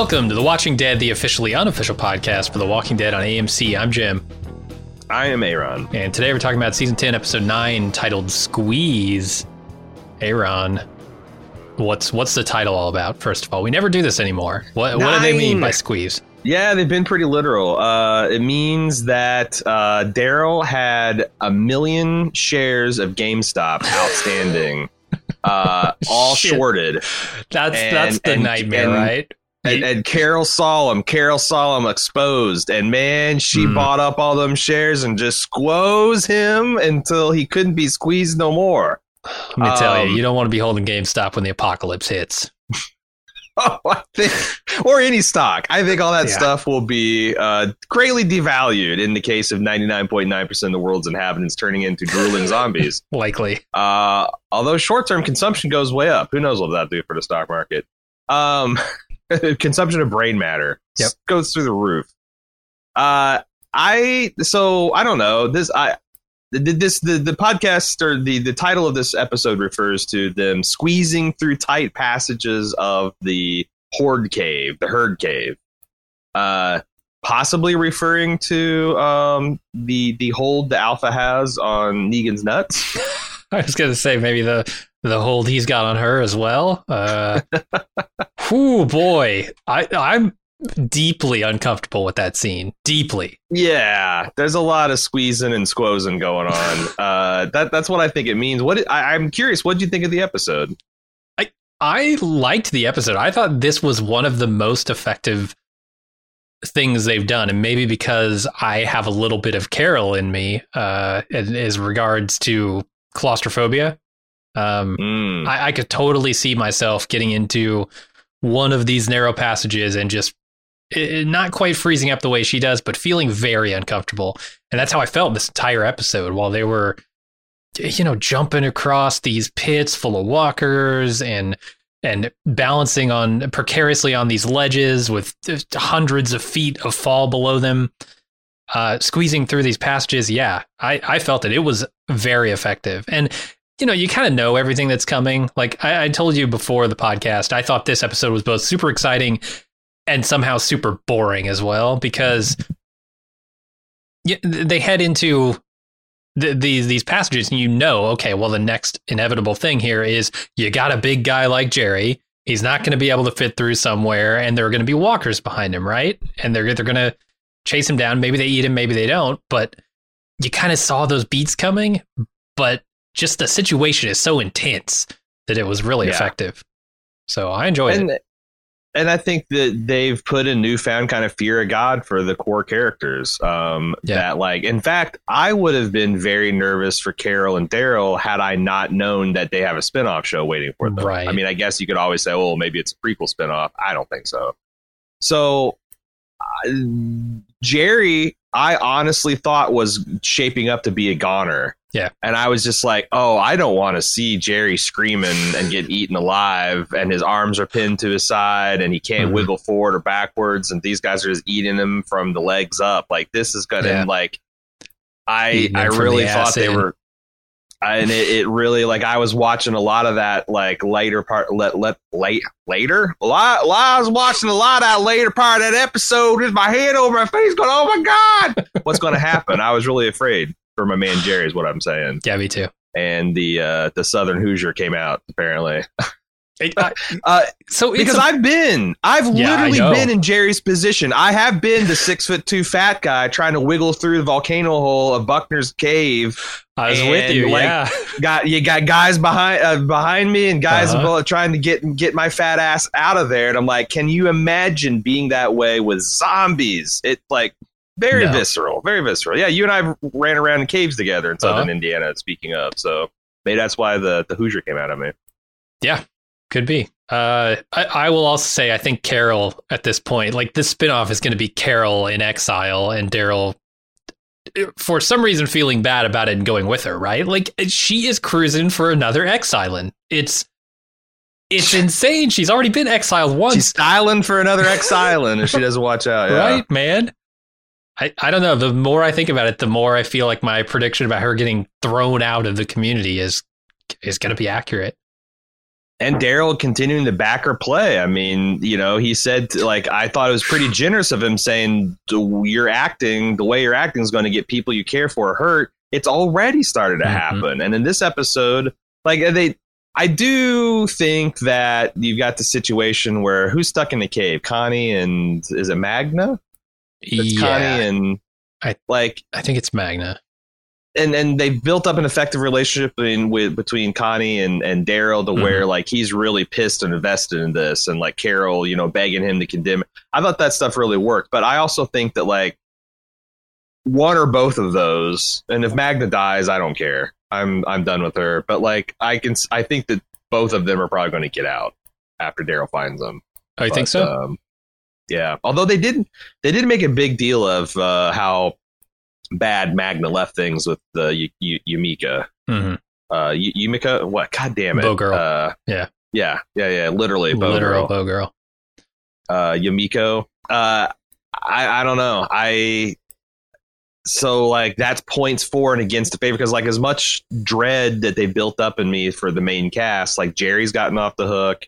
Welcome to The Watching Dead, the officially unofficial podcast for The Walking Dead on AMC. I'm Jim. I am Aaron. And today we're talking about season 10, episode 9, titled Squeeze. Aaron, what's what's the title all about, first of all? We never do this anymore. What, what do they mean by squeeze? Yeah, they've been pretty literal. Uh, it means that uh, Daryl had a million shares of GameStop outstanding, uh, all Shit. shorted. That's And- that's the and- nightmare, and- right? And, and Carol saw him. Carol saw him exposed, and man, she Hmm. bought up all them shares and just squoze him until he couldn't be squeezed no more. Let me tell you, um, you don't want to be holding GameStop when the apocalypse hits. Oh, I think, or any stock. I think all that Yeah. stuff will be uh, greatly devalued in the case of 99.9% of the world's inhabitants turning into drooling zombies. Likely. Uh, although short term consumption goes way up. Who knows what that do for the stock market? Um, consumption of brain matter Yep. goes through the roof. Uh, I so I don't know this. I did this the the podcast or the the title of this episode refers to them squeezing through tight passages of the horde cave, the herd cave. Uh, possibly referring to um the the hold the alpha has on Negan's nuts. I was gonna say maybe the the hold he's got on her as well. Uh, boy, I I'm deeply uncomfortable with that scene. Deeply. Yeah, there's a lot of squeezing and squozing going on. Uh, that that's what I think it means. What I, I'm curious. What do you think of the episode? I I liked the episode. I thought this was one of the most effective things they've done, and maybe because I have a little bit of Carol in me, uh, as regards to claustrophobia. Um, Mm. I, I could totally see myself getting into one of these narrow passages and just eh, not quite freezing up the way she does, but feeling very uncomfortable. And that's how I felt this entire episode while they were, you know, jumping across these pits full of walkers and and balancing on precariously on these ledges with hundreds of feet of fall below them. Uh, squeezing through these passages, yeah, I, I felt it. It was very effective. And you know, you kind of know everything that's coming. Like I, I told you before the podcast, I thought this episode was both super exciting and somehow super boring as well because they head into the, these these passages, and you know, okay, well, the next inevitable thing here is you got a big guy like Jerry. He's not going to be able to fit through somewhere, and there are going to be walkers behind him, right? And they're they're going to chase him down. Maybe they eat him, maybe they don't. But you kind of saw those beats coming, but just the situation is so intense that it was really Yeah. effective. So I enjoyed it. and and I think that they've put a newfound kind of fear of God for the core characters. Um, Yeah. That like, in fact, I would have been very nervous for Carol and Daryl had I not known that they have a spinoff show waiting for them. Right. I mean, I guess you could always say, "Oh, maybe it's a prequel spinoff." I don't think so. So, uh, Jerry, I honestly thought was shaping up to be a goner. Yeah. And I was just like, oh, I don't want to see Jerry screaming and get eaten alive, and his arms are pinned to his side, and he can't Mhm. wiggle forward or backwards, and these guys are just eating him from the legs up. Like this is gonna Yeah. like, I I really the thought they in. were, and it, it really like I was watching a lot of that like later part let let late later. A lot, a lot- I was watching a lot of that later part of that episode with my head over my face, going, "Oh my god, what's going to happen?" I was really afraid for my man Jerry. Is what I'm saying Yeah, me too. and the uh, the Southern Hoosier came out apparently. I- Uh, so it's because a- I've been, I've Yeah, literally been in Jerry's position. I have been the six foot two fat guy trying to wiggle through the volcano hole of Buckner's cave. I was with and, you. like, yeah, Got you got guys behind uh, behind me and guys Uh-huh. above trying to get get my fat ass out of there. And I'm like, can you imagine being that way with zombies? It like very No. visceral, very visceral. Yeah, you and I ran around in caves together in southern Uh-huh. Indiana. Speaking of, so maybe that's why the the Hoosier came out of me. Yeah, could be. Uh, I, I will also say I think Carol at this point, like this spinoff is going to be Carol in exile and Daryl, for some reason, feeling bad about it and going with her. Right? Like she is cruising for another exile. It's it's insane. She's already been exiled once. She's styling for another ex island if she doesn't watch out. Yeah. right, man? I, I don't know. The more I think about it, the more I feel like my prediction about her getting thrown out of the community is is going to be accurate. And Daryl continuing to back her play. I mean, you know, he said like I thought it was pretty generous of him saying you're acting the way you're acting is going to get people you care for hurt. It's already started to Mhm. happen. And in this episode, like they I do think that you've got the situation where who's stuck in the cave? Connie and is it Magna? It's yeah, Connie and I- like I think it's Magna. and and they've built up an effective relationship in, with between Connie and and Daryl to where like he's really pissed and invested in this, and like Carol, you know, begging him to condemn. I thought that stuff really worked, but I also think that like one or both of those, and if Magna dies, I don't care. I'm I'm done with her. But like I can, I think that both of them are probably going to get out after Daryl finds them. Oh, you think so? Um, yeah. Although they did they did make a big deal of uh, how bad Magna left things with the y- y- Yumika. hmm Uh, y- Yumika. What? God damn it. Bow girl. Uh, Yeah. Yeah. Yeah. Yeah. Literally. Bow Literal girl. bow girl. Uh, Yumiko. Uh, I I don't know. I so like that's points for and against the favor because like as much dread that they built up in me for the main cast, like Jerry's gotten off the hook.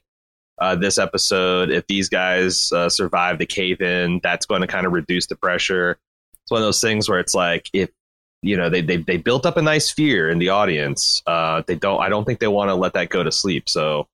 Uh, this episode, if these guys uh, survive the cave in, that's going to kind of reduce the pressure. It's one of those things where it's like if you know they they they built up a nice fear in the audience. Uh, they don't. I don't think they want to let that go to sleep. So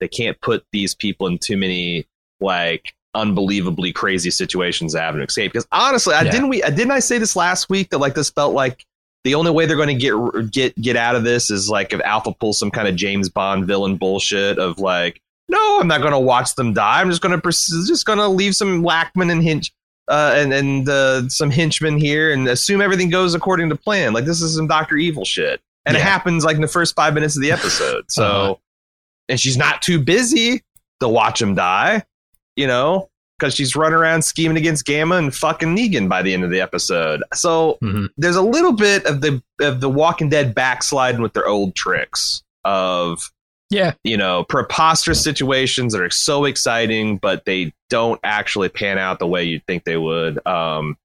they can't put these people in too many like unbelievably crazy situations to have an escape. Because honestly, I Yeah. didn't we I didn't I say this last week that like this felt like the only way they're going to get get get out of this is like if Alpha pulls some kind of James Bond villain bullshit of like, no, I'm not going to watch them die. I'm just going to pers- just going to leave some Lackman and Hinch. Uh, and and uh, some henchmen here, and assume everything goes according to plan. Like this is some Doctor Evil shit, and it happens like in the first five minutes of the episode. So, Uh-huh. and she's not too busy to watch him die, you know, because she's running around scheming against Gamma and fucking Negan by the end of the episode. So Mhm. there's a little bit of the of the Walking Dead backsliding with their old tricks of Yeah. you know preposterous situations that are so exciting, but they don't actually pan out the way you'd think they would. Um,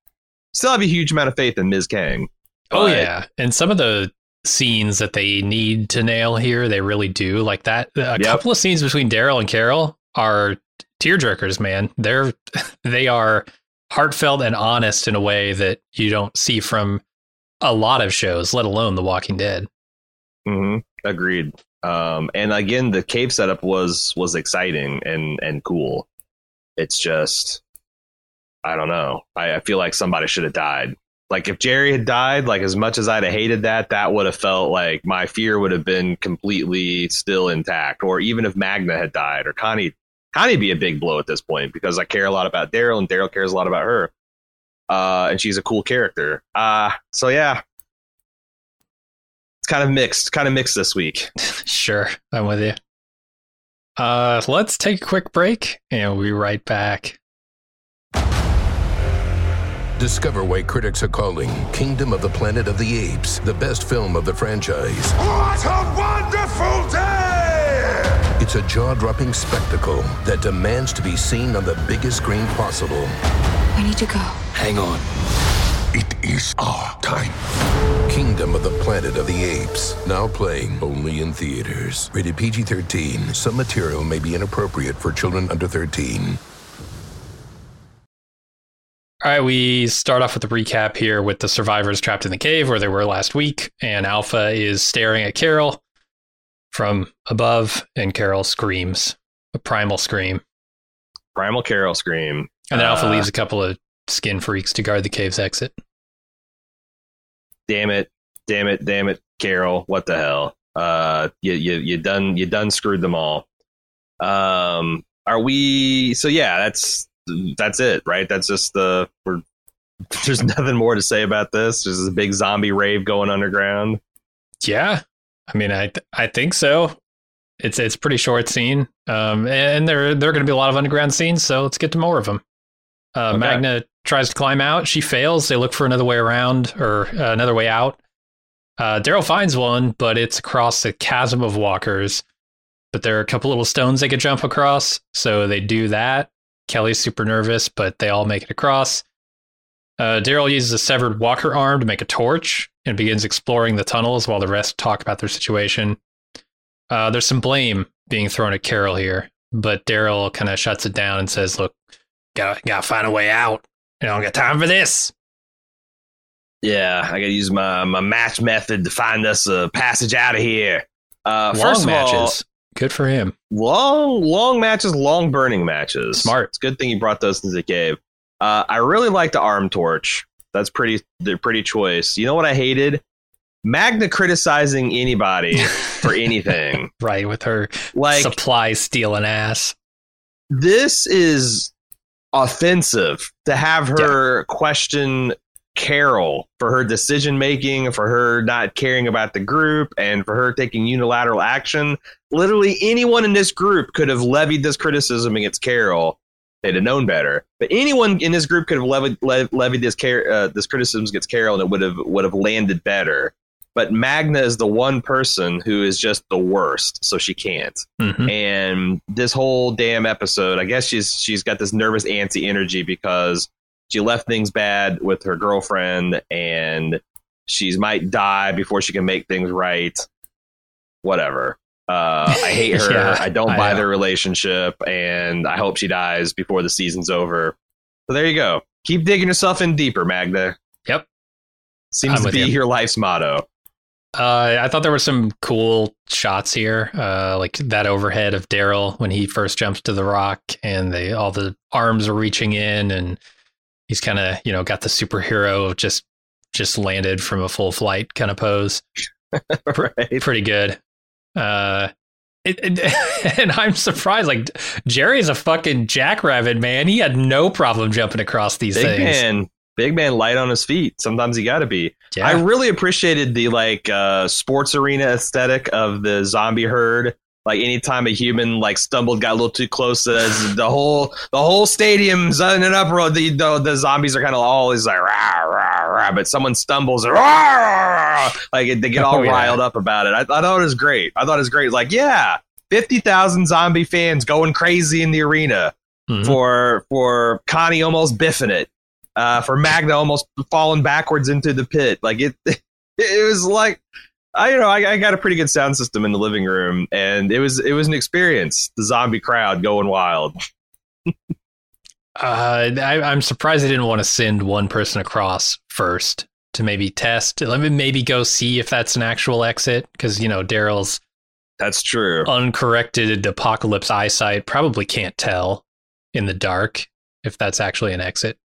still have a huge amount of faith in Ms. Kang. Oh yeah, and some of the scenes that they need to nail here, they really do. Like that, a Yep. couple of scenes between Daryl and Carol are tearjerkers. Man, they're they are heartfelt and honest in a way that you don't see from a lot of shows, let alone The Walking Dead. hmm Agreed. Um, and again, the cave setup was was exciting and and cool. It's just, I don't know. I, I feel like somebody should have died. Like if Jerry had died, like as much as I'd have hated that, that would have felt like my fear would have been completely still intact. Or even if Magna had died, or Connie, Connie would be a big blow at this point because I care a lot about Daryl and Daryl cares a lot about her. Uh, and she's a cool character. Uh, so yeah, kind of mixed, kind of mixed this week. sure, I'm with you. Uh, let's take a quick break, and we'll be right back. Discover why critics are calling Kingdom of the Planet of the Apes the best film of the franchise. What a wonderful day! It's a jaw dropping spectacle that demands to be seen on the biggest screen possible. We need to go. Hang on. It is our time. Kingdom of the Planet of the Apes. Now playing only in theaters. Rated PG 13. Some material may be inappropriate for children under 13. All right, we start off with the recap here with the survivors trapped in the cave where they were last week, and Alpha is staring at Carol from above, and Carol screams a primal scream. Primal Carol scream. And then Alpha Uh, leaves a couple of skin freaks to guard the cave's exit. Damn it! Damn it! Damn it! Carol, what the hell? Uh, you you you done you done screwed them all. Um, are we? So yeah, that's that's it, right? That's just the we're. There's nothing more to say about this. There's a big zombie rave going underground. Yeah, I mean, I th- I think so. It's it's pretty short scene, um, and there there are going to be a lot of underground scenes. So let's get to more of them. Uh, Okay. Magna tries to climb out. She fails. They look for another way around or uh, another way out. Uh, Daryl finds one, but it's across the chasm of walkers. But there are a couple little stones they could jump across, so they do that. Kelly's super nervous, but they all make it across. Uh, Daryl uses a severed walker arm to make a torch and begins exploring the tunnels while the rest talk about their situation. Uh, there's some blame being thrown at Carol here, but Daryl kind of shuts it down and says, "Look, gotta gotta find a way out. I don't got time for this." Yeah, I gotta use my, my match method to find us a passage out of here. Uh, long first of matches. all, Good for him. long, long matches, long burning matches. Smart. It's a good thing you brought those into the cave. Uh, I really like the arm torch. That's pretty. They're pretty choice. You know what I hated? Magna criticizing anybody for anything. Right, with her Like supply stealing ass. this is offensive to have her question Carol for her decision making, for her not caring about the group, and for her taking unilateral action. Literally, anyone in this group could have levied this criticism against Carol. They'd have known better. But anyone in this group could have levied, levied this uh, this criticism against Carol, and it would have would have landed better. But Magna is the one person who is just the worst, so she can't Mhm. and this whole damn episode i guess she's she's got this nervous antsy energy because she left things bad with her girlfriend and she's might die before she can make things right whatever uh, i hate her Yeah, i don't I buy know. their relationship and i hope she dies before the season's over so there you go keep digging yourself in deeper magna Yep. seems I'm to be you. your life's motto Uh, I thought there were some cool shots here, uh, like that overhead of Daryl when he first jumps to the rock, and they all the arms are reaching in, and he's kind of you know got the superhero just just landed from a full flight kind of pose. right Pretty good. Uh, it, it- and I'm surprised. Like Jerry's a fucking jackrabbit, man. He had no problem jumping across these big things. man big man light on his feet sometimes he gotta be Yeah. I really appreciated the like uh, sports arena aesthetic of the zombie herd. Like anytime a human like stumbled, got a little too close, uh, the whole the whole stadium's in an uproar. The, the the zombies are kind of always like rah rah rah, but someone stumbles, rah, rah, rah, like they get all Oh, yeah. riled up about it. I, I thought it was great. I thought it was great. Like yeah, fifty thousand zombie fans going crazy in the arena Mhm. for for Connie almost biffing it, uh, for Magna almost falling backwards into the pit. Like it, it was like I you know I, I got a pretty good sound system in the living room, and it was it was an experience. The zombie crowd going wild. Uh, I, I'm surprised they didn't want to send one person across first to maybe test. Let me maybe go see if that's an actual exit because you know Daryl's That's true. uncorrected apocalypse eyesight probably can't tell in the dark if that's actually an exit.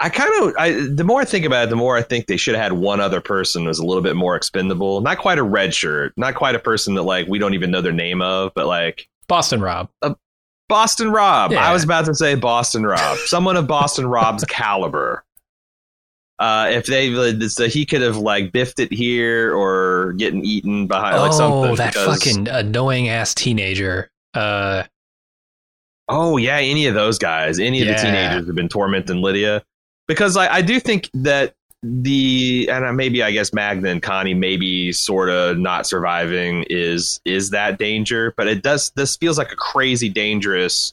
I kind of I the more I think about it, the more I think they should have had one other person who was a little bit more expendable. Not quite a red shirt, not quite a person that like we don't even know their name of, but like Boston Rob. Boston Rob. Yeah. I was about to say Boston Rob. Someone of Boston Rob's caliber. Uh, if they so he could have like biffed it here or getting eaten behind like something. oh, that because- fucking annoying ass teenager. Uh, Oh yeah, any of those guys, any of the teenagers who've been tormenting Lydia, because I, I do think that the and maybe I guess Magna and Connie maybe sort of not surviving is is that danger, but it does this feels like a crazy dangerous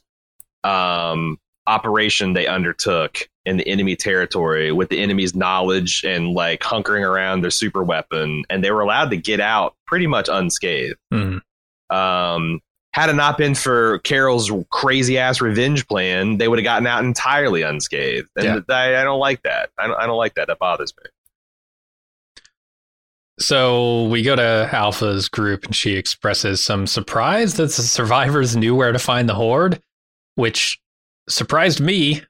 um operation they undertook in the enemy territory with the enemy's knowledge and like hunkering around their super weapon and they were allowed to get out pretty much unscathed hmm. um, had it not been for Carol's crazy ass revenge plan, they would have gotten out entirely unscathed. And Yeah. I, I don't like that. I don't, I don't like that. That bothers me. So we go to Alpha's group and she expresses some surprise that the survivors knew where to find the horde, which surprised me.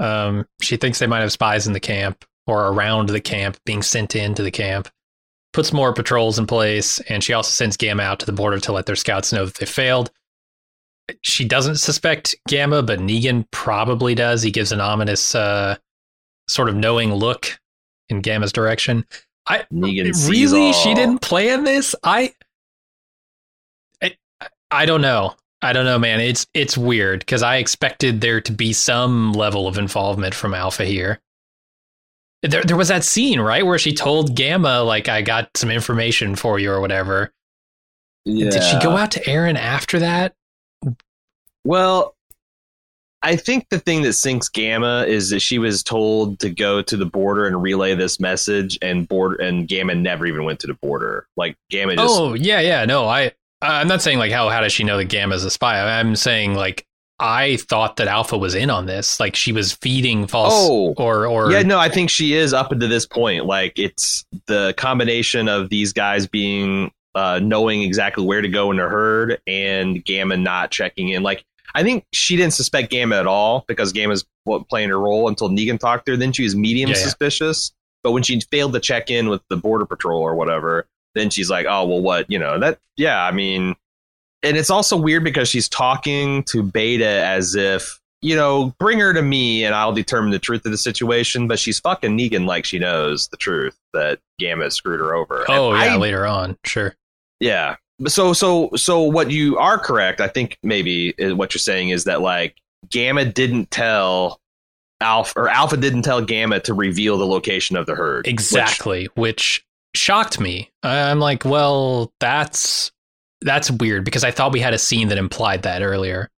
Um, she thinks they might have spies in the camp or around the camp being sent into the camp. Puts more patrols in place, and she also sends Gamma out to the border to let their scouts know that they failed. She doesn't suspect Gamma, but Negan probably does. He gives an ominous, uh, sort of knowing look in Gamma's direction. I Negan really all. she didn't plan this i i, I don't know i don't know man it's it's weird because i expected there to be some level of involvement from alpha here there, there was that scene right where she told gamma like i got some information for you or whatever Yeah. did she go out to aaron after that Well, I think the thing that sinks Gamma is that she was told to go to the border and relay this message, and border and Gamma never even went to the border. Like Gamma just Oh yeah, yeah. No, I I'm not saying like how how does she know that Gamma's a spy? I'm saying like I thought that Alpha was in on this. Like she was feeding false Oh. or or yeah, no, I think she is up until this point. Like it's the combination of these guys being uh, knowing exactly where to go in the herd and Gamma not checking in. Like I think she didn't suspect Gamma at all because Gamma's playing her role until Negan talked to her. Then she was medium Yeah, yeah. suspicious. But when she failed to check in with the border patrol or whatever, then she's like, "Oh well, what you know that? Yeah, I mean." And it's also weird because she's talking to Beta as if you know, bring her to me and I'll determine the truth of the situation. But she's fucking Negan like she knows the truth that Gamma screwed her over. Oh And yeah, I- later on, sure. yeah. So so so what you are correct, I think maybe what you're saying is that like Gamma didn't tell Alpha or Alpha didn't tell Gamma to reveal the location of the herd. which- Exactly, which, shocked me. I'm like, well, that's that's weird because I thought we had a scene that implied that earlier.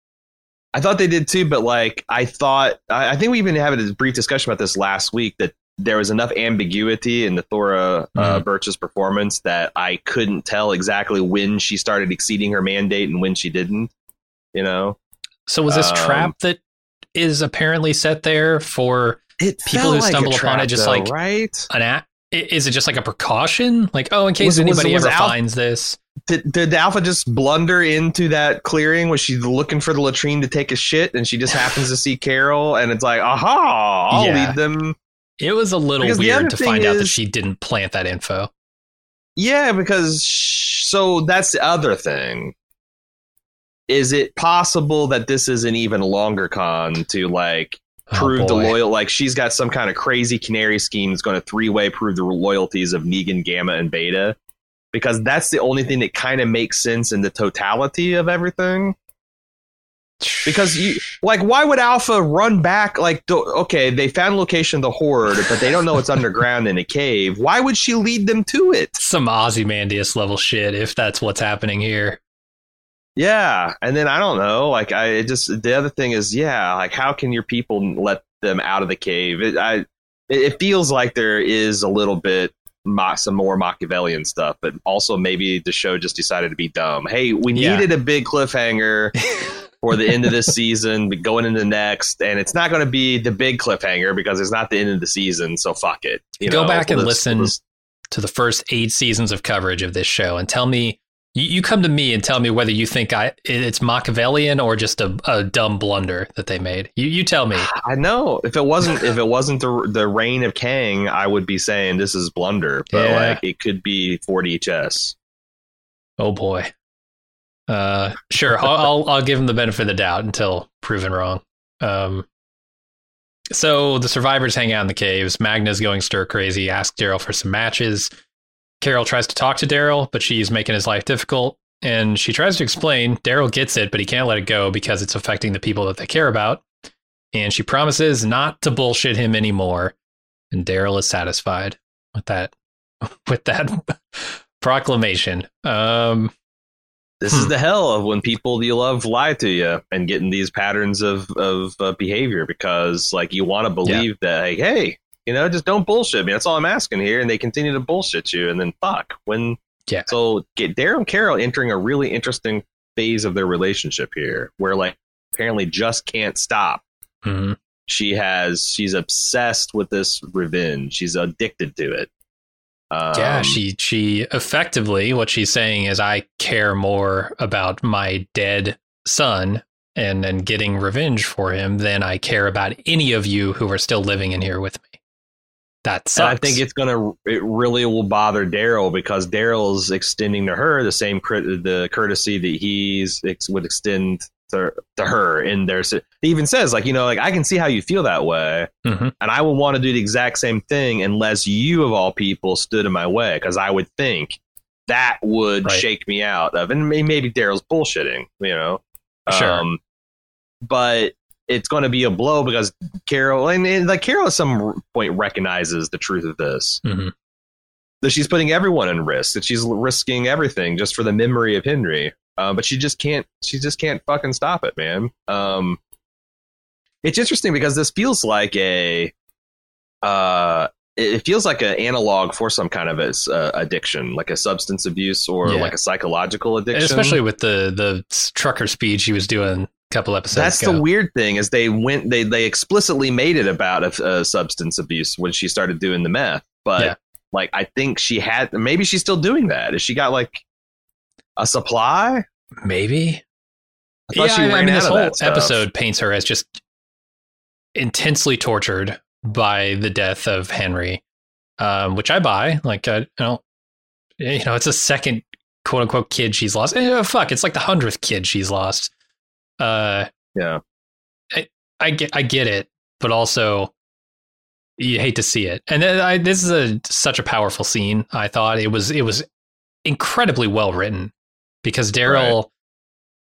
I thought they did too, but like I thought, I, I think we even had a brief discussion about this last week that there was enough ambiguity in the Thora uh, Mhm. Birch's performance that I couldn't tell exactly when she started exceeding her mandate and when she didn't. You know, So was this Um, trap that is apparently set there for it People who stumble upon it just like- right. an act? Is it just like a precaution? Like, oh, in case Was- was- anybody was ever Al- finds this. Did, did Alpha just blunder into that clearing? Was she looking for the latrine to take a shit, and she just happens to see Carol, and it's like, aha, I'll Yeah. lead them. It was a little Because weird to find out that she didn't plant that info. Yeah, because sh- so that's the other thing. Is it possible that this is an even longer con to like Oh, prove the loyal? Like she's got some kind of crazy canary scheme that's going to three way prove the loyalties of Negan, Gamma, and Beta, because that's the only thing that kind of makes sense in the totality of everything. Because you like, why would Alpha run back? Like, okay, they found location of the horde, but they don't know it's underground in a cave. Why would she lead them to it? some Ozymandias level shit if that's what's happening here. Yeah, and then I don't know. Like I it just the other thing is, yeah, like how can your people let them out of the cave? It, I it, it feels like there is a little bit ma- some more Machiavellian stuff, but also maybe the show just decided to be dumb. Hey, we Yeah. needed a big cliffhanger for the end of this season, but going into the next, and it's not going to be the big cliffhanger because it's not the end of the season. So fuck it. You Go know, back and just- listen we'll just- to the first eight seasons of coverage of this show and tell me you, you come to me and tell me whether you think I it's Machiavellian or just a, a dumb blunder that they made. You you tell me. I know if it wasn't if it wasn't the the reign of Kang, I would be saying this is blunder, but Yeah. like it could be 40HS. Oh boy. Uh, sure. I'll, I'll I'll give him the benefit of the doubt until proven wrong. Um, so the survivors hang out in the caves. Magna's going stir crazy. Asks Daryl for some matches. Carol tries to talk to Daryl, but she's making his life difficult. And she tries to explain. Daryl gets it, but he can't let it go because it's affecting the people that they care about. And she promises not to bullshit him anymore. And Daryl is satisfied with that with that proclamation. Um, This Hmm. is the hell of when people you love lie to you and getting these patterns of of uh, behavior because like you want to believe that like, hey, you know, just don't bullshit me. That's all I'm asking here, and they continue to bullshit you, and then fuck when. Yeah. So get Daryl and Carol entering a really interesting phase of their relationship here, where like apparently just can't stop. mhm. she has she's obsessed with this revenge she's addicted to it um, yeah, she she effectively what she's saying is I care more about my dead son and and getting revenge for him than I care about any of you who are still living in here with me. That and sucks. I think it's gonna it really will bother Daryl because Daryl's extending to her the same the courtesy that he's would extend to, to her in their he even says like you know like I can see how you feel that way Mhm. and I would want to do the exact same thing unless you of all people stood in my way because I would think that would Right. shake me out of and maybe Daryl's bullshitting you know Sure. Um, but it's going to be a blow because Carol and, and like Carol at some point recognizes the truth of this Mhm. that she's putting everyone in risk that she's risking everything just for the memory of Henry uh, but she just can't she just can't fucking stop it man um it's interesting because this feels like a uh it feels like an analog for some kind of a, uh, addiction, like a substance abuse or Yeah. like a psychological addiction. Especially with the the trucker speed she was doing couple episodes That's ago. the weird thing is they went they they explicitly made it about a, a substance abuse when she started doing the meth, but Yeah. like I think she had maybe she's still doing that. Has she got like a supply? Maybe. I thought she I, I mean, this whole episode paints her as just intensely tortured by the death of Henry, um, which I buy. Like, I, you know, you know, it's a second quote unquote kid she's lost. Eh, fuck, it's like the hundredth kid she's lost. Uh, Yeah. I get, I get it, but also you hate to see it. And then I, this is a such a powerful scene. I thought it was it was incredibly well written because Daryl,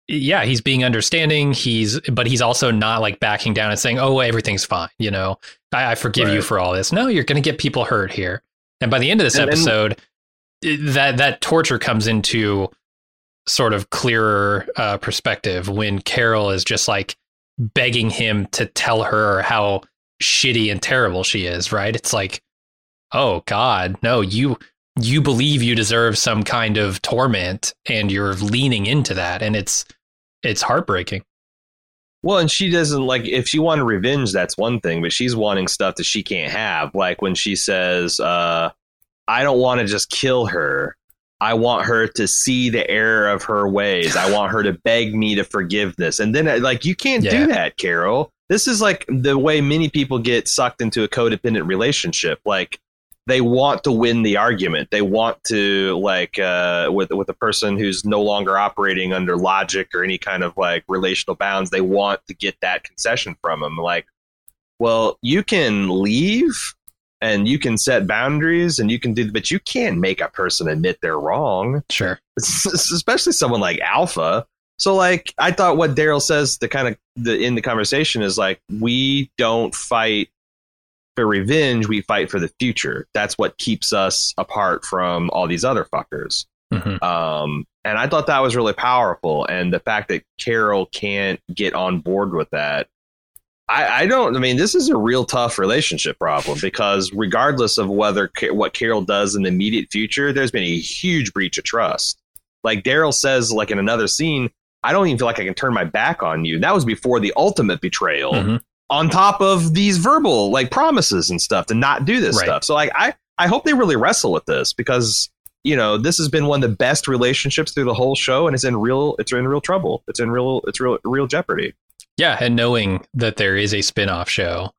yeah, he's being understanding. He's but he's also not like backing down and saying, "Oh, everything's fine." You know, I, I forgive you for all this. No, you're going to get people hurt here. And by the end of this And- episode, that that torture comes into sort of clearer uh, perspective when Carol is just like begging him to tell her how shitty and terrible she is, right? It's like, oh God, no, you you believe you deserve some kind of torment and you're leaning into that and it's it's heartbreaking. Well, and she doesn't like if she wanted revenge, that's one thing, but she's wanting stuff that she can't have. Like when she says, uh, I don't want to just kill her. I want her to see the error of her ways. I want her to beg me to forgive this. And then, uh, like, you can't Yeah. do that, Carol. This is like the way many people get sucked into a codependent relationship. Like, they want to win the argument. They want to like uh, with with a person who's no longer operating under logic or any kind of like relational bounds. They want to get that concession from them. Like, well, you can leave and you can set boundaries and you can do, but you can't make a person admit they're wrong, Sure. especially someone like Alpha. So, like, I thought what Daryl says the kind of the in the conversation is like, we don't fight for revenge, we fight for the future. That's what keeps us apart from all these other fuckers. Mhm. Um, and I thought that was really powerful. And the fact that Carol can't get on board with that, I, I don't. I mean, this is a real tough relationship problem because regardless of whether what Carol does in the immediate future, there's been a huge breach of trust. Like Daryl says, like in another scene, I don't even feel like I can turn my back on you. That was before the ultimate betrayal Mhm. on top of these verbal like promises and stuff to not do this Right. stuff. So like I I hope they really wrestle with this because you know this has been one of the best relationships through the whole show and it's in real it's in real trouble. It's in real it's real real jeopardy. Yeah, and knowing that there is a spin-off show,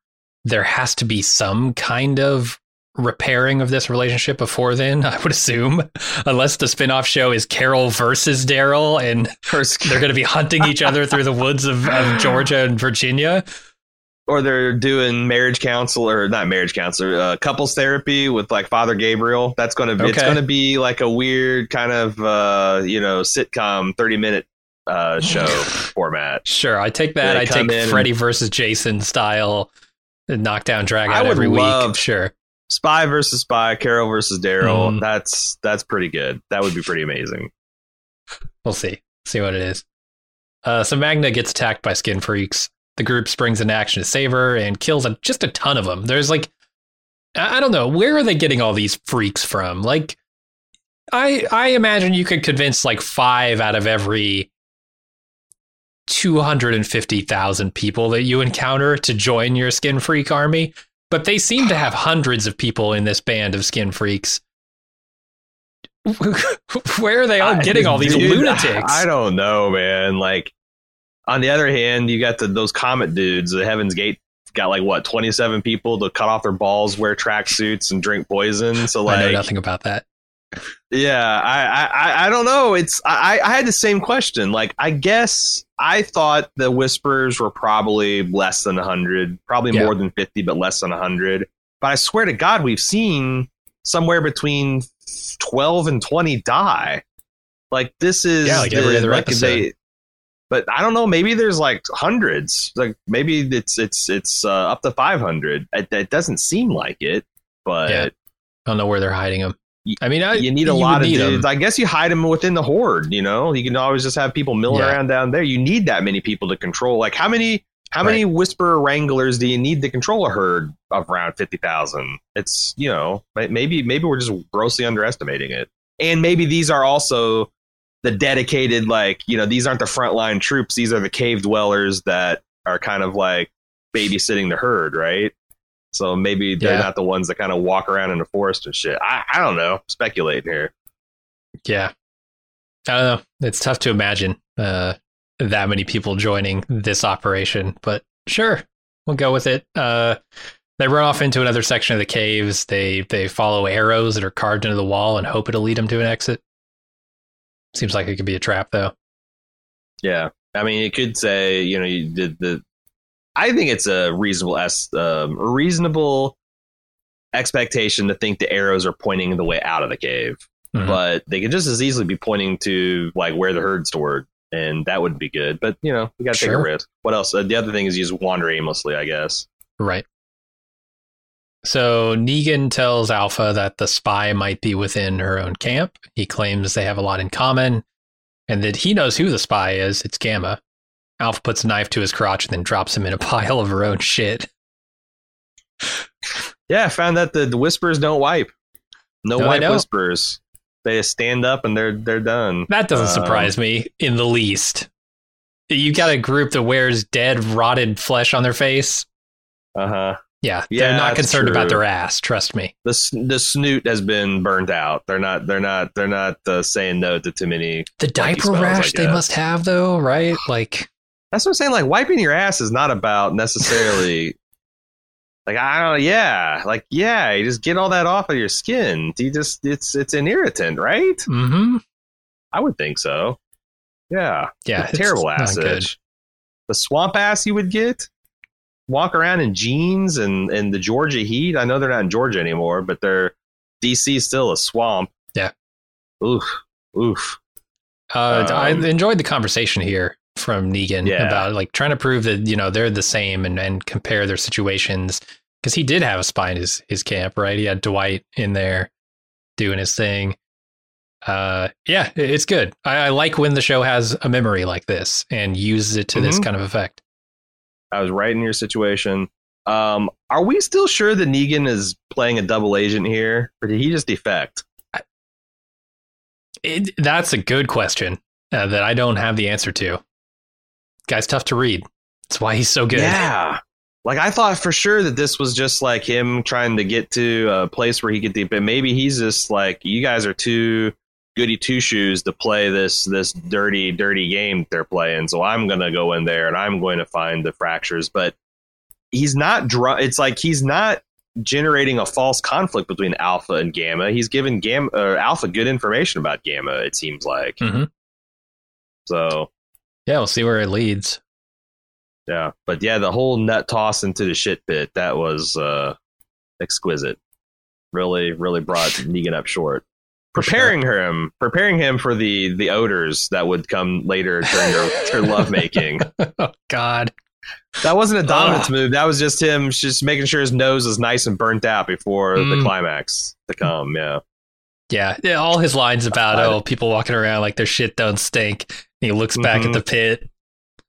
there has to be some kind of repairing of this relationship before then, I would assume. Unless the spin-off show is Carol versus Daryl and they're going to be hunting each other through the woods of, of Georgia and Virginia. or they're doing marriage counsel or not marriage counselor, uh, couples therapy with like Father Gabriel. That's going to be it's going to be like a weird kind of uh, you know sitcom thirty minute uh, show format. Sure, I take that. I take Freddy versus Jason style knockdown drag I out would every love- week. Sure. Spy versus spy, Carol versus Daryl. Mm. That's that's pretty good. That would be pretty amazing. We'll see. See what it is. Uh, so Magna gets attacked by skin freaks. The group springs into action to save her and kills a, just a ton of them. There's like, I I don't know, where are they getting all these freaks from? Like, I I imagine you could convince like five out of every two hundred and fifty thousand people that you encounter to join your skin freak army. But they seem to have hundreds of people in this band of skin freaks. Where are they all getting all these dude, lunatics? I don't know, man. Like on the other hand, you got the those comet dudes. The Heaven's Gate got like what twenty seven people to cut off their balls, wear tracksuits, and drink poison. So I know like, nothing about that. yeah, I, I I- I don't know. It's I I had the same question. Like I guess I thought the whispers were probably less than hundred, probably Yeah. more than fifty, but less than hundred. But I swear to God, we've seen somewhere between twelve and twenty die. Like this is Yeah, like every the- other episode. but I don't know. Maybe there's like hundreds. Like maybe it's it's it's uh, up to five hundred. It, it doesn't seem like it, but Yeah. I don't know where they're hiding them. I mean, I, you need a would lot of dudes. I guess you hide them within the horde. You know, you can always just have people milling Yeah. around down there. You need that many people to control. Like how many How many whisperer wranglers do you need to control a herd of around fifty thousand? It's you know maybe maybe we're just grossly underestimating it, and maybe these are also the dedicated like you know these aren't the frontline troops; these are the cave dwellers that are kind of like babysitting the herd, right? So maybe they're Yeah. not the ones that kind of walk around in the forest and shit. I, I don't know. Speculating here. Yeah. I don't know. It's tough to imagine uh, that many people joining this operation, but sure, we'll go with it. Uh, they run off into another section of the caves. They they follow arrows that are carved into the wall and hope it'll lead them to an exit. Seems like it could be a trap, though. Yeah, I mean, you could say you know you did the. I think it's a reasonable es- um, reasonable expectation to think the arrows are pointing the way out of the cave, Mhm. but they could just as easily be pointing to like where the herd's stored, and that would be good. But you know, we got to take a risk. What else? Uh, the other thing is you just wander aimlessly, I guess. Right. So Negan tells Alpha that the spy might be within her own camp. He claims they have a lot in common and that he knows who the spy is. It's Gamma. Alpha puts a knife to his crotch and then drops him in a pile of her own shit. Yeah, I found that the, the whispers don't wipe. No, No, wipe whispers. They just stand up and they're they're done. That doesn't Um, surprise me in the least. You got a group that wears dead, rotted flesh on their face. Uh huh. Yeah, Yeah, they're not concerned about their ass. Trust me. the the snoot has been burnt out. They're not they're not they're not uh, saying no to too many. The diaper smells, rash they must have, though, right? Like, That's what I'm saying. Like wiping your ass is not about necessarily. like I don't. Know. Yeah. Like yeah. You just get all that off of your skin. You just it's it's an irritant, right? mm-hmm. I would think so. Yeah. yeah, terrible ass not good. itch. The swamp ass you would get. Walk around in jeans and and the Georgia heat. I know they're not in Georgia anymore, but they're DC still a swamp. Yeah. Oof. Oof. Uh, I Um, enjoyed the conversation here from Negan Yeah. about like trying to prove that you know they're the same and, and compare their situations because he did have a spy in his his camp, right? He had Dwight in there doing his thing. Uh, yeah, it's good. I, I like when the show has a memory like this and uses it to this Mhm. kind of effect. I was right in your situation. Um, are we still sure that Negan is playing a double agent here, or did he just defect? It, that's a good question uh, that I don't have the answer to. Guy's tough to read. That's why he's so good. Yeah. Like I thought for sure that this was just like him trying to get to a place where he could, but maybe he's just like you guys are too goody two shoes to play this this dirty dirty game they're playing. So I'm gonna go in there and I'm going to find the fractures. But he's not. Dr- it's like he's not generating a false conflict between Alpha and Gamma. He's giving Gamma uh, Alpha good information about Gamma. It seems like Mhm. so. Yeah, we'll see where it leads. Yeah, but yeah, the whole nut toss into the shit pit that was uh, exquisite. Really, really brought Negan up short. Preparing him, preparing him for the the odors that would come later during their, their lovemaking. oh God. That wasn't a dominance move. That was just him just making sure his nose is nice and burnt out before the Mm. climax to come. Yeah, Yeah, yeah, all his lines about oh, people walking around like their shit don't stink. He looks back at the pit.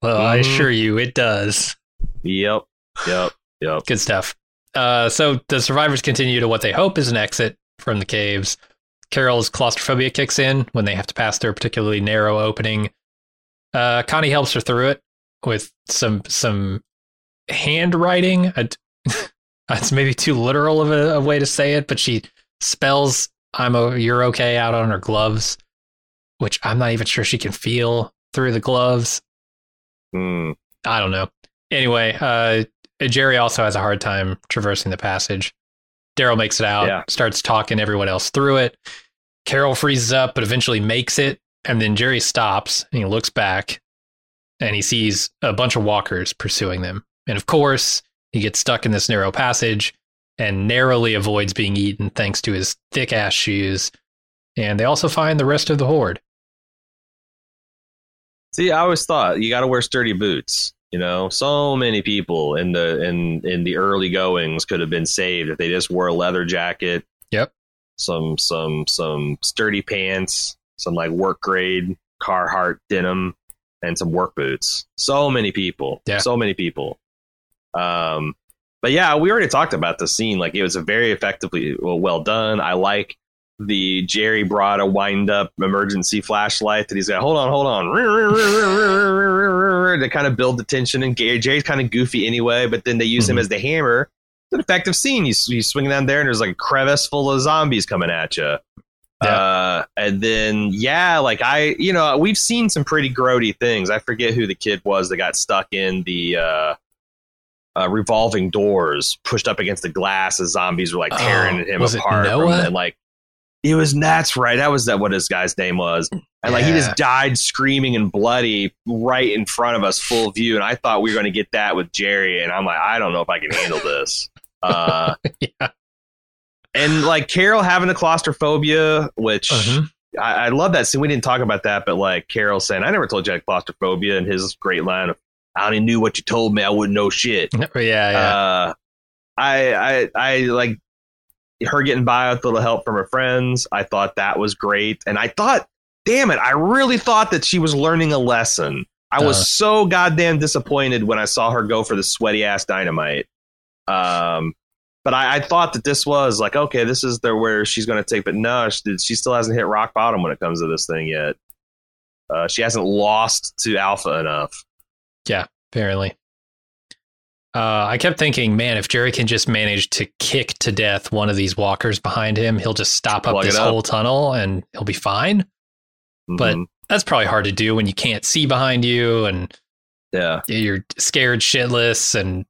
Well, I Mhm. assure you, it does. yep, yep, yep. Good stuff. Uh, so the survivors continue to what they hope is an exit from the caves. Carol's claustrophobia kicks in when they have to pass through a particularly narrow opening. Uh, Connie helps her through it with some some handwriting. I- That's maybe too literal of a, a way to say it, but she spells "I'm o- you're okay" out on her gloves, which I'm not even sure she can feel through the gloves. Mm. I don't know. Anyway, uh, Jerry also has a hard time traversing the passage. Daryl makes it out, Yeah. starts talking everyone else through it. Carol freezes up, but eventually makes it. And then Jerry stops and he looks back and he sees a bunch of walkers pursuing them. And of course, he gets stuck in this narrow passage and narrowly avoids being eaten thanks to his thick ass shoes. And they also find the rest of the horde. See, I always thought you got to wear sturdy boots. You know, so many people in the in in the early goings could have been saved if they just wore a leather jacket. Yep. Some some some sturdy pants, some like work grade Carhartt denim, and some work boots. So many people. Yeah. So many people. Um, but yeah, we already talked about the scene. Like it was a very effectively well, well done. I like the Jerry brought a wind up emergency flashlight that he's got. Hold on, hold on. to kind of build the tension. And Jerry's kind of goofy anyway, but then they use him Mhm. as the hammer. It's an effective scene. You, you swing down there and there's like a crevice full of zombies coming at you. Yeah. Uh, and then yeah, like I, you know, we've seen some pretty grody things. I forget who the kid was that got stuck in the uh, uh, revolving doors, pushed up against the glass as zombies were like tearing Oh, him apart. from Noah? the- and like it was that's right. That was that what his guy's name was. And like he just died screaming and bloody right in front of us, full view. And I thought we were going to get that with Jerry. And I'm like, I don't know if I can handle this. Uh, yeah. and like Carol having a claustrophobia, which Mhm. I, I love that scene. We didn't talk about that, but like Carol saying, I never told you I had claustrophobia, and his great line of, I only knew what you told me, I wouldn't know shit. Yeah, yeah. Uh, I, I, I like her getting by with a little help from her friends. I thought that was great, and I thought, damn it, I really thought that she was learning a lesson. I was Uh. so goddamn disappointed when I saw her go for the sweaty ass dynamite. Um, but I, I thought that this was like, okay, this is the where she's going to take. But no, she, she still hasn't hit rock bottom when it comes to this thing yet. Uh, she hasn't lost to Alpha enough. Yeah, apparently. Uh, I kept thinking, man, if Jerry can just manage to kick to death one of these walkers behind him, he'll just stop up Plug this up. whole tunnel and he'll be fine. But- Mhm. That's probably hard to do when you can't see behind you and yeah, you're scared shitless and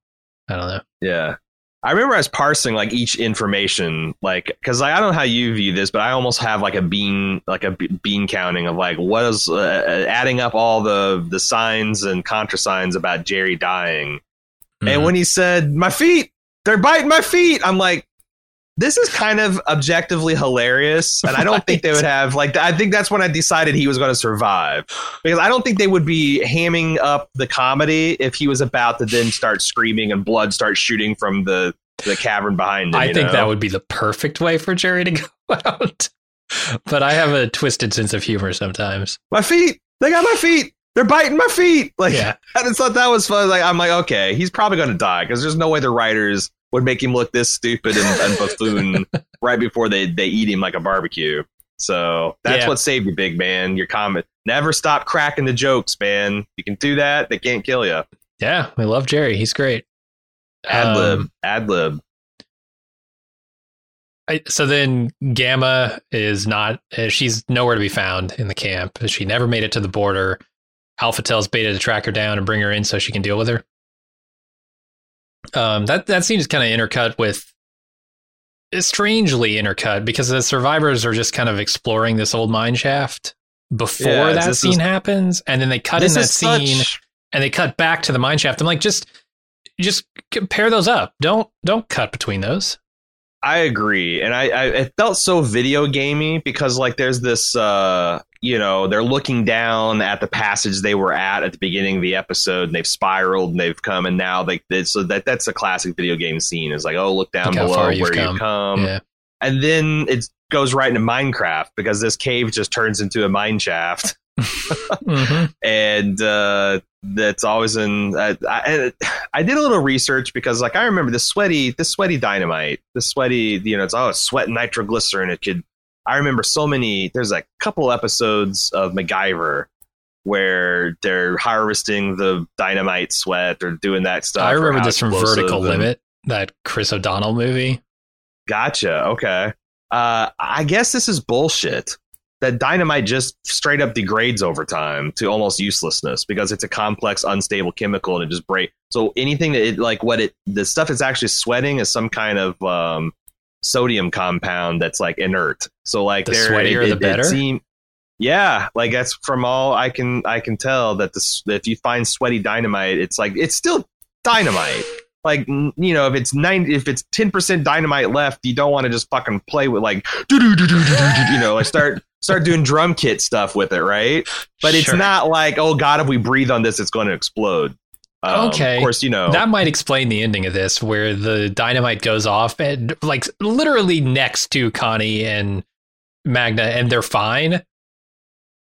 I don't know. Yeah. I remember I was parsing like each information, like because I don't know how you view this, but I almost have like a bean, like a bean counting of like what is uh, adding up all the the signs and contrasigns about Jerry dying. Mhm. And when he said, "My feet, they're biting my feet," I'm like, "This is kind of objectively hilarious." And I don't think they would have like. I think that's when I decided he was going to survive because I don't think they would be hamming up the comedy if he was about to then start screaming and blood start shooting from the the cavern behind him. I think know? that would be the perfect way for Jerry to go out. But I have a twisted sense of humor sometimes. my feet. They got my feet. They're biting my feet. Like Yeah. I just thought that was fun. Like I'm like, okay, he's probably going to die because there's no way the writers would make him look this stupid and, and buffoon right before they they eat him like a barbecue. So that's Yeah. what saved you, big man. Your comment. Never stop cracking the jokes, man. You can do that. They can't kill you. Yeah, we love Jerry. He's great. Ad lib. Um, Ad lib. I, so then Gamma is not, uh, she's nowhere to be found in the camp. She never made it to the border. Alpha tells Beta to track her down and bring her in so she can deal with her. Um, that, that seems kind of intercut with, strangely intercut because the survivors are just kind of exploring this old mine shaft before Yeah, that scene is- happens. And then they cut in that scene such- and they cut back to the mine shaft. I'm like, just, just compare those up. Don't, don't cut between those. I agree, and I, I it felt so video gamey because like there's this uh you know they're looking down at the passage they were at at the beginning of the episode and they've spiraled and they've come and now they, they so that that's a classic video game scene is like oh look down Look below where you've you come. come yeah. and then it goes right into Minecraft because this cave just turns into a mine shaft hmm and uh, that's always in. Uh, I, I did a little research because, like, I remember the sweaty, the sweaty dynamite, the sweaty. You know, it's oh, it's sweat and nitroglycerin. It could. I remember so many. There's a couple episodes of MacGyver where they're harvesting the dynamite sweat or doing that stuff. I remember this from Vertical and- Limit, that Chris O'Donnell movie. Gotcha. Okay. Uh, I guess this is bullshit. That dynamite just straight up degrades over time to almost uselessness because it's a complex, unstable chemical and it just breaks. So anything that it like what it the stuff it's actually sweating is some kind of um, sodium compound that's like inert. So like The sweatier, it, the it- it better? seem- yeah, like that's from all I can I can tell that this if you find sweaty dynamite, it's like it's still dynamite like you know if it's nine if it's 10% dynamite left you don't want to just fucking play with like you know like start start doing drum kit stuff with it right but it's Sure. not like oh god if we breathe on this it's going to explode Um, Okay. of course you know That might explain the ending of this, where the dynamite goes off and like literally next to Connie and Magna, and they're fine.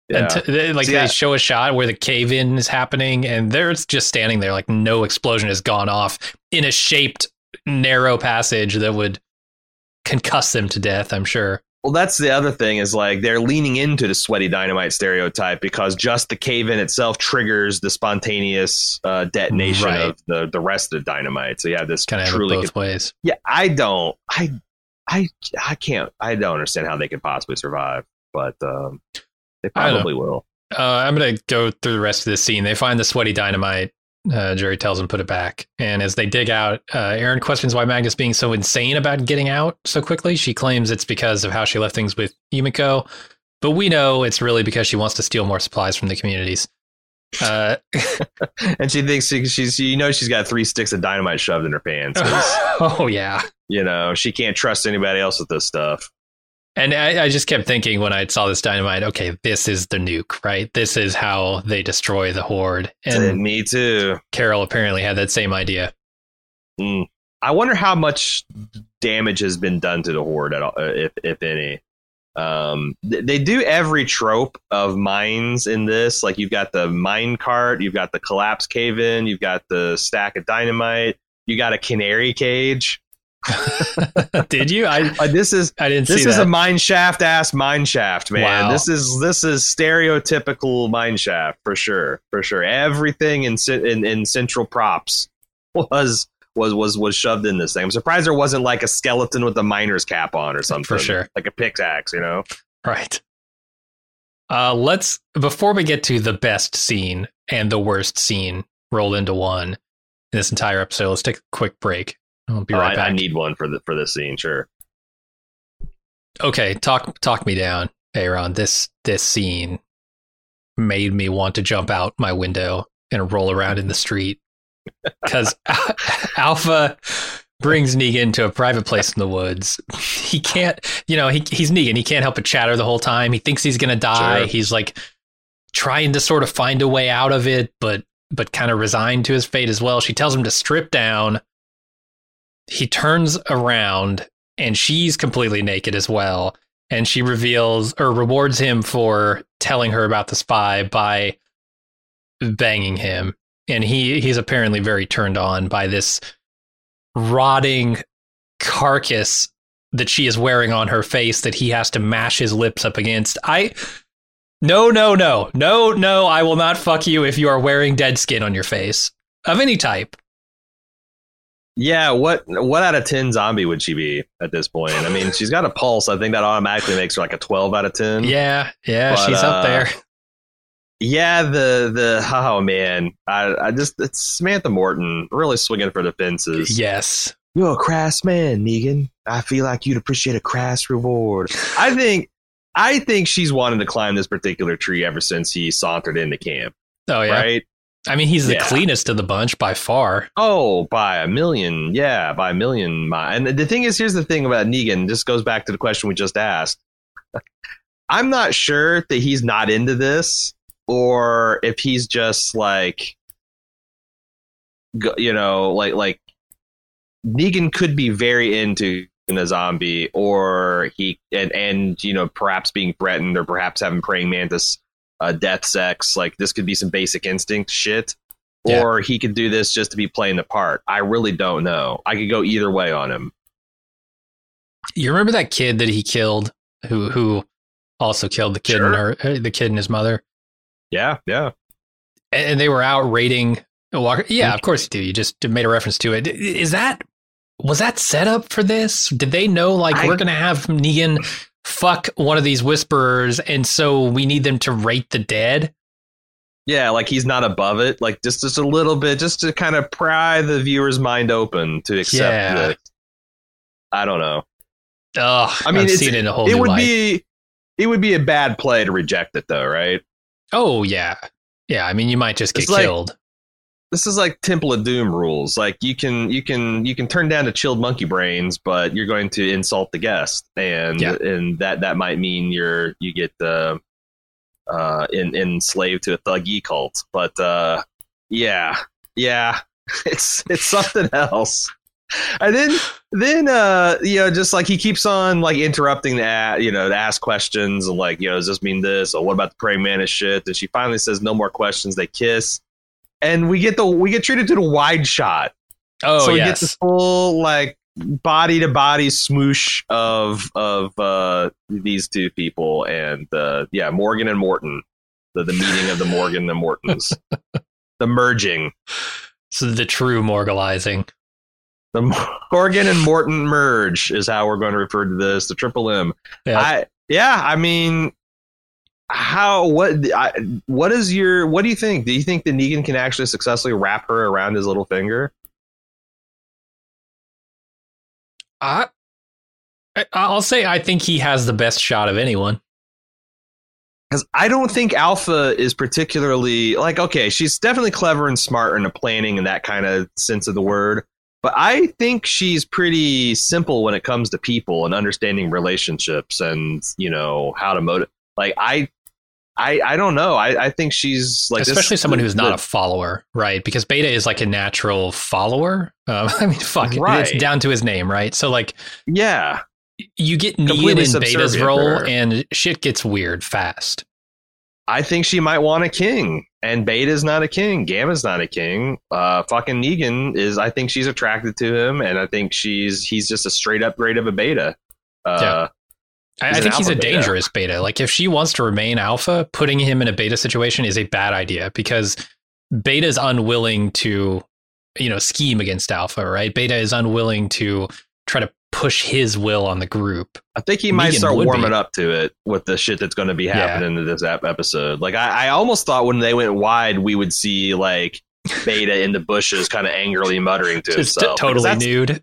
Yeah. And t- like See, they I- show a shot where the cave in is happening, and they're just standing there, like no explosion has gone off in a shaped narrow passage that would concuss them to death. I'm sure. Well, that's the other thing is like they're leaning into the sweaty dynamite stereotype because just the cave in itself triggers the spontaneous uh, detonation Right. of the, the rest of the dynamite. So yeah, this Kind of truly both ways. Yeah, I don't. I, I, I can't. I don't understand how they could possibly survive, but um, they I don't know. probably will. Uh, I'm gonna go through the rest of this scene. They find the sweaty dynamite. Uh, Jerry tells him put it back, and as they dig out, uh, Aaron questions why Magna's being so insane about getting out so quickly. She claims it's because of how she left things with Yumiko, but we know it's really because she wants to steal more supplies from the communities. Uh, And she thinks she, she's, you know, she's got three sticks of dynamite shoved in her pants. oh yeah, you know, she can't trust anybody else with this stuff. And I, I just kept thinking when I saw this dynamite, okay, this is the nuke, right? This is how they destroy the horde. And me too. Carol apparently had that same idea. Mm. I wonder how much damage has been done to the horde, at all, uh, if if any. Um, th- they do every trope of mines in this. Like you've got the mine cart, you've got the collapse cave in, you've got the stack of dynamite, you got a canary cage. Did you? I Uh, this is I didn't this is that. a mine shaft ass mine shaft, man. Wow. This is this is stereotypical mine shaft for sure, for sure. Everything in in, in central props was was was was shoved in this thing. I'm surprised there wasn't like a skeleton with a miner's cap on or something, For sure. like a pickaxe, you know. Right. Uh, let's before we get to the best scene and the worst scene rolled into one in this entire episode. Let's take a quick break. I'll be Oh, I, back. I need one for the for this scene, sure. okay, talk talk me down, Aaron. This this scene made me want to jump out my window and roll around in the street because Alpha brings Negan to a private place in the woods. He can't, you know, he he's Negan. He can't help but chatter the whole time. He thinks he's gonna die. Sure. He's like trying to sort of find a way out of it, but but kind of resigned to his fate as well. She tells him to strip down. He turns around and she's completely naked as well. And she reveals or rewards him for telling her about the spy by banging him. And he he's apparently very turned on by this rotting carcass that she is wearing on her face that he has to mash his lips up against. I no, no, no, no, no. I will not fuck you if you are wearing dead skin on your face of any type. Yeah, what what out of ten zombie would she be at this point? I mean, she's got a pulse. I think that automatically makes her like a twelve out of ten. Yeah, yeah, But, she's uh, up there. Yeah, the the oh man, I I just it's Samantha Morton really swinging for the fences. Yes. You're a crass man, Negan. I feel like you'd appreciate a crass reward. I think I think she's wanted to climb this particular tree ever since he sauntered into camp. Oh yeah. Right? I mean, he's the Yeah. cleanest of the bunch by far. Oh, by a million. Yeah, by a million. mi- And the thing is, here's the thing about Negan. This goes back to the question we just asked. I'm not sure that he's not into this or if he's just like, you know, like, like Negan could be very into in a zombie or he, and, and, you know, perhaps being threatened or perhaps having praying mantis uh, death sex. Like this could be some basic instinct shit Yeah. or he could do this just to be playing the part. I really don't know. I could go either way on him. You remember that kid that he killed, who who also killed the kid Sure. and her, uh, the kid and his mother, Yeah, yeah. and they were out raiding Walker. Mm-hmm. Yeah, of course you do. You just made a reference to it. Is that was that set up for this? Did they know like I- we're gonna have Negan fuck one of these whisperers, and so we need them to rate the dead? Yeah, like he's not above it. Like just just a little bit, just to kind of pry the viewer's mind open to accept Yeah. this. I don't know. Ugh, I mean, I've it's- it in a whole it would light. be it would be a bad play to reject it though, right? oh yeah, yeah. I mean, you might just get It's like- killed. This is like Temple of Doom rules. Like you can you can you can turn down to chilled monkey brains, but you're going to insult the guest, and Yeah. and that that might mean you're you get uh, uh, in, enslaved to a thuggy cult. But uh, yeah, yeah, it's it's something else. and then then uh you know just like he keeps on like interrupting to a- you know to ask questions and like you know does this mean this or what about the praying mantis shit and she finally says no more questions they kiss and we get the we get treated to the wide shot Oh, so we yes. get the full like body to body smoosh of of uh these two people and uh yeah morgan and morton the, the meeting of the morgan and mortons the merging so the true morgalizing. The Morgan and Morton merge is how we're going to refer to this. The triple M. Yeah. I yeah. I mean, how what I, what is your what do you think? Do you think that Negan can actually successfully wrap her around his little finger? I, I'll say I think he has the best shot of anyone. Because I don't think Alpha is particularly like okay, she's definitely clever and smart in planning and that kind of sense of the word. But I think she's pretty simple when it comes to people and understanding relationships and you know how to motivate. Like I, I, I don't know. I, I think she's like this- especially someone who's not the- a follower, right? Because Beta is like a natural follower. Um, I mean, fuck. Right. it's down to his name, right? So like, yeah. you get Negan in Beta's role, and shit gets weird fast. I think she might want a king, and Beta's not a king. Gamma's not a king. Uh, fucking Negan is. I think she's attracted to him, and I think she's he's just a straight upgrade of a Beta. Uh, Yeah. I, I think he's a beta. dangerous beta. Like if she wants to remain alpha, putting him in a beta situation is a bad idea because beta is unwilling to, you know, scheme against alpha, right? Beta is unwilling to try to push his will on the group. I think he might start warming be. up to it with the shit that's going to be Yeah. happening in this episode. Like I, I almost thought when they went wide, we would see like Beta in the bushes, kind of angrily muttering to Just himself. totally nude.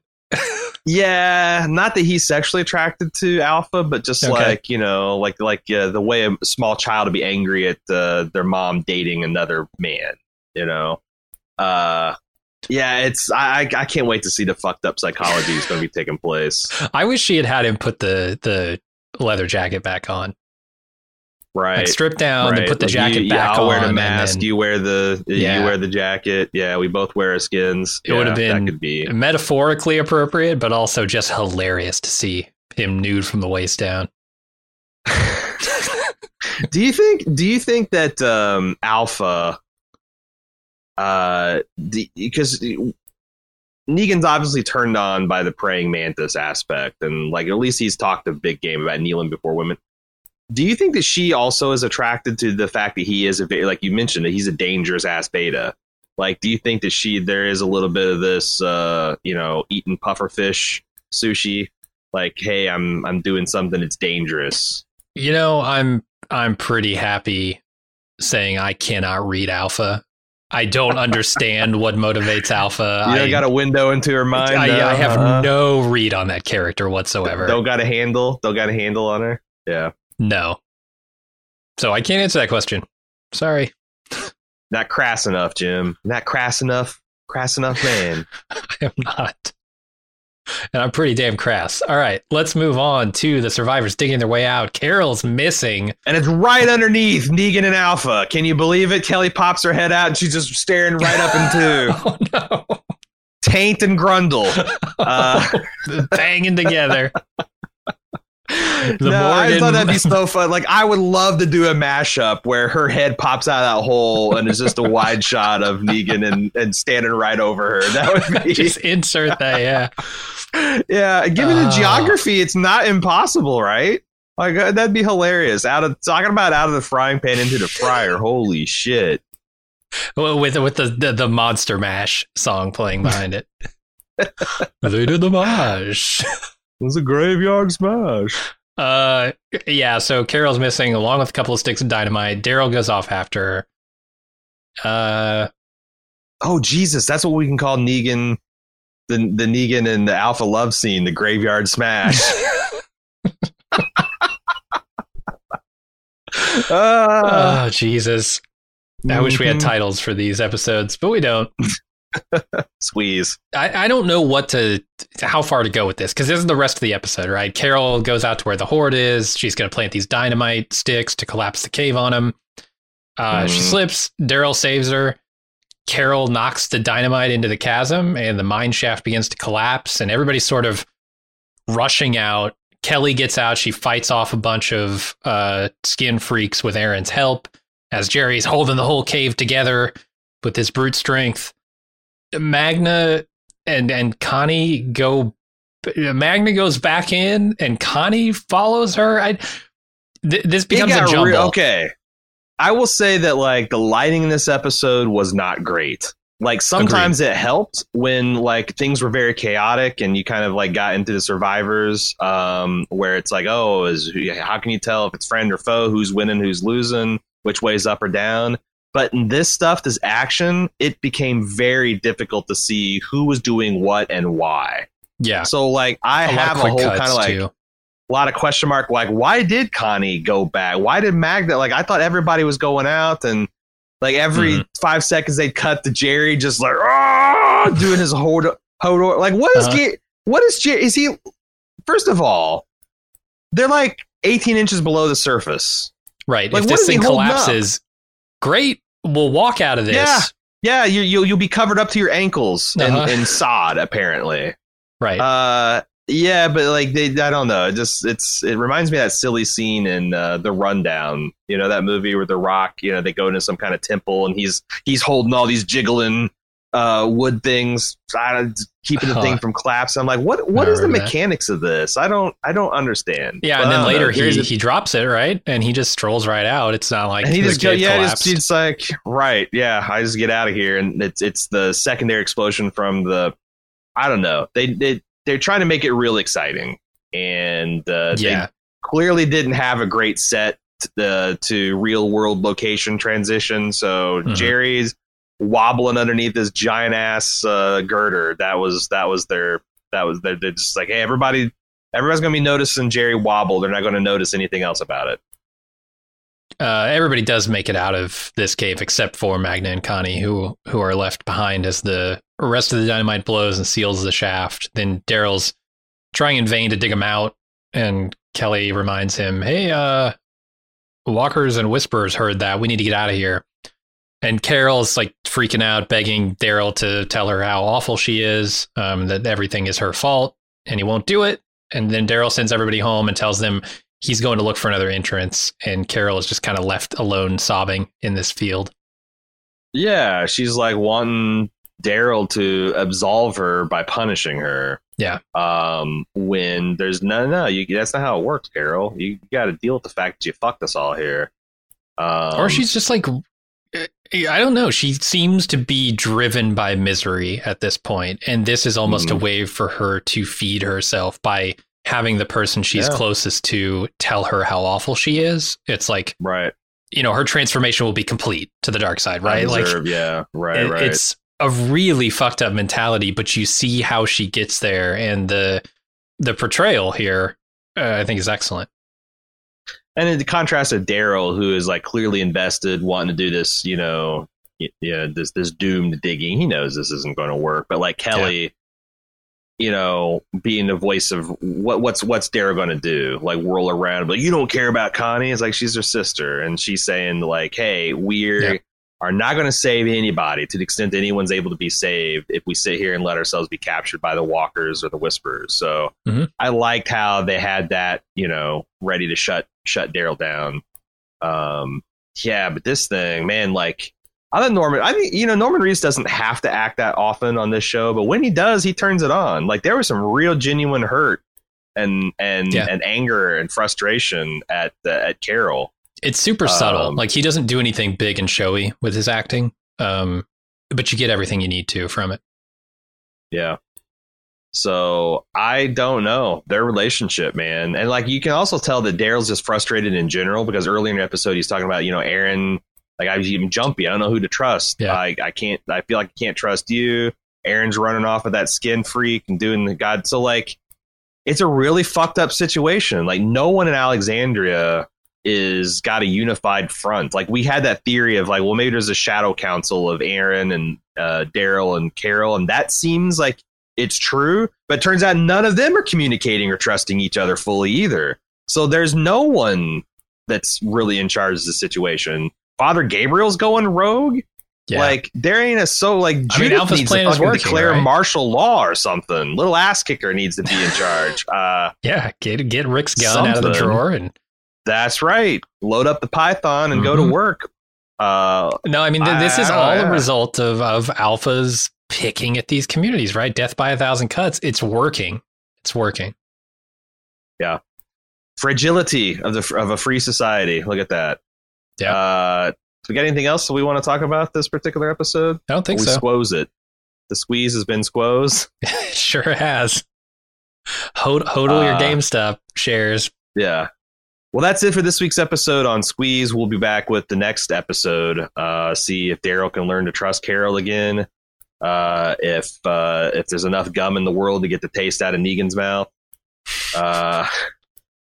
Yeah, not that he's sexually attracted to Alpha, but just Okay. like you know, like like uh, the way a small child would be angry at uh, their mom dating another man. You know, uh, yeah, it's I I I can't wait to see the fucked up psychology that's going to be taking place. I wish she had had him put the the leather jacket back on. Right. Like strip down and put the Like, jacket you, back I'll on. wear the mask. then You wear the Yeah. you wear the jacket. Yeah, we both wear our skins. It would have been could be. metaphorically appropriate, but also just hilarious to see him nude from the waist down. do you think do you think that um alpha uh because negan's obviously turned on by the praying mantis aspect and like at least he's talked a big game about kneeling before women do you think that she also is attracted to the fact that he is a like you mentioned that he's a dangerous ass beta like do you think that she there is a little bit of this uh you know eating pufferfish sushi like hey i'm i'm doing something that's dangerous You know, I'm I'm pretty happy saying I cannot read alpha. I don't understand what motivates alpha. You I, got a window into her mind. I, I have uh-huh. no read on that character whatsoever. Don't got a handle. Don't got a handle on her. Yeah, No. So I can't answer that question. Sorry. not crass enough, Jim. Not crass enough. Crass enough, man. I am not. And I'm pretty damn crass. All right, let's move on to the survivors digging their way out. Carol's missing. and it's right underneath Negan and Alpha. Can you believe it? Kelly pops her head out and she's just staring right up into Oh no. Taint and Grundle. Uh, Banging together. The no, I thought that'd be so fun. Like, I would love to do a mashup where her head pops out of that hole and it's just a wide shot of Negan and, and standing right over her. That would be Just insert that, yeah. yeah, given the Ah. geography, it's not impossible, right? Like uh, that'd be hilarious. Out of talking about out of the frying pan into the fryer. Holy shit! Well, with with the, the the monster mash song playing behind it. they did the mash. It was a graveyard smash. Uh, yeah. So Carol's missing, along with a couple of sticks of dynamite. Daryl goes off after her. Uh, Oh Jesus, that's what we can call Negan, the the Negan and the Alpha love scene, the graveyard smash. Ah, oh Jesus! I wish we had mhm. titles for these episodes, but we don't. squeeze. I, I don't know what to how far to go with this because this is the rest of the episode, right? Carol goes out to where the horde is. She's going to plant these dynamite sticks to collapse the cave on him. Uh, She Mhm. slips. Daryl saves her. Carol knocks the dynamite into the chasm, and the mine shaft begins to collapse, and everybody's sort of rushing out. Kelly gets out. She fights off a bunch of uh, skin freaks with Aaron's help as Jerry's holding the whole cave together with his brute strength. Magna and and Connie go. Magna goes back in, and Connie follows her. I, th- this becomes a jumble. re- okay. I will say that like the lighting in this episode was not great. Like sometimes it helped when like things were very chaotic and you kind of like got into the survivors um where it's like oh is how can you tell if it's friend or foe who's winning who's losing which way's up or down but in this stuff this action it became very difficult to see who was doing what and why Yeah, so like I a have a whole kind of like too. a lot of question mark like why did connie go back why did magna like i thought everybody was going out and like every Mhm. five seconds they'd cut to jerry just like doing his hodor hodor like what is Uh-huh. Ge- what is jerry is he first of all they're like 18 inches below the surface Right. Like, if this thing collapses, great. We'll walk out of this. Yeah. yeah you, you'll, you'll be covered up to your ankles in, Uh-huh. in sod apparently Right. Uh, yeah, but like they, I don't know. It just it's it reminds me of that silly scene in uh, the Rundown. You know that movie where The Rock, you know, they go into some kind of temple and he's he's holding all these jiggling uh wood things, uh, keeping the thing from collapsing. I'm like, what what is the remember that. mechanics of this? I don't I don't understand. yeah, and then know. later Here's he, he drops it, right? And he just strolls right out. It's not like and he just go, yeah, collapsed. it's, it's like right, yeah. I just get out of here, and it's it's the secondary explosion from the, I don't know. They they they're trying to make it real exciting, and uh, yeah. they clearly didn't have a great set uh, to real world location transition. So Mhm. Jerry's wobbling underneath this giant ass uh, girder. That was that was their that was their, they're just like, hey, everybody. Everybody's gonna be noticing Jerry wobble. They're not to notice anything else about it. Uh, everybody does make it out of this cave except for Magna and Connie, who who are left behind as the rest of the dynamite blows and seals the shaft. Then Daryl's trying in vain to dig him out, and Kelly reminds him, "Hey, uh, walkers and whisperers heard that. We need to get out of here." And Carol's like freaking out, begging Daryl to tell her how awful she is, um, that everything is her fault, and he won't do it. And then Daryl sends everybody home and tells them he's going to look for another entrance, and Carol is just kind of left alone, sobbing in this field. Yeah, she's like wanting Daryl to absolve her by punishing her. Yeah. Um, when there's no, no, you, that's not how it works, Carol. You, got to deal with the fact that you fucked us all here. Um, or she's just like, I don't know. She seems to be driven by misery at this point, and this is almost a Mhm. way for her to feed herself by having the person she's Yeah. closest to tell her how awful she is. It's like right, you know her transformation will be complete to the dark side, right? Like yeah, right, it- right. it's a really fucked up mentality, but you see how she gets there, and the the portrayal here, uh, I think, is excellent. And in contrast to Daryl, who is like clearly invested, wanting to do this, you know, yeah, this this doomed digging. He knows this isn't going to work, but like Kelly, you know, being the voice of what what's what's Daryl going to do? Like whirl around, but you don't care about Connie. It's like she's her sister, and she's saying like, hey, we're. Yeah. Are not going to save anybody to the extent that anyone's able to be saved if we sit here and let ourselves be captured by the walkers or the whisperers. So Mhm. I liked how they had that, you know, ready to shut shut Daryl down. Um, yeah, but this thing, man, like I thought Norman. I think you know Norman Reedus doesn't have to act that often on this show, but when he does, he turns it on. Like there was some real genuine hurt and and Yeah. and anger and frustration at the, at Carol. It's super subtle. Um, Like he doesn't do anything big and showy with his acting, um, but you get everything you need to from it. Yeah. So I don't know their relationship, man, and like you can also tell that Daryl's just frustrated in general because earlier in the episode he's talking about you know Aaron, like I was even jumpy. I don't know who to trust. Yeah. I I can't. I feel like I can't trust you. Aaron's running off with that skin freak and doing the god. So like, it's a really fucked up situation. Like no one in Alexandria is got a unified front. Like we had that theory of like, well, maybe there's a shadow council of Aaron and uh, Daryl and Carol, and that seems like it's true. But turns out none of them are communicating or trusting each other fully either. So there's no one that's really in charge of the situation. Father Gabriel's going rogue. Yeah. Like there ain't a so like I mean, Judith Alpha's needs plan to fucking working, declare right? martial law or something. Little ass kicker needs to be in charge. Uh, yeah, get get Rick's gun out of the drawer and that's right. Load up the Python and go to Mhm. work. Uh, No, I mean th- this is I- all yeah. a result of of Alpha's picking at these communities, right? Death by a thousand cuts. It's working. It's working. Yeah. Fragility of the of a free society. Look at that. Yeah. Uh, we got anything else that we want to talk about this particular episode? I don't think we so. squoze it. The squeeze has been squoze. sure has. Hod- hodl your Uh, GameStop shares. Yeah. Well, that's it for this week's episode on Squeeze. We'll be back with the next episode. Uh, see if Daryl can learn to trust Carol again. Uh, if uh, if there's enough gum in the world to get the taste out of Negan's mouth. Uh,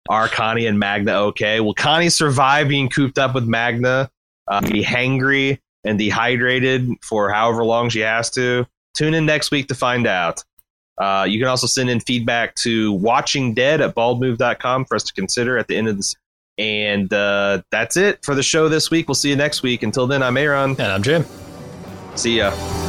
are Connie and Magna okay? Will Connie survive being cooped up with Magna? Uh, be hangry and dehydrated for however long she has to? Tune in next week to find out. Uh, you can also send in feedback to watching dead at baldmove.com for us to consider at the end of this. And uh, that's it for the show this week. We'll see you next week. Until then, I'm Aaron. And I'm Jim. See ya.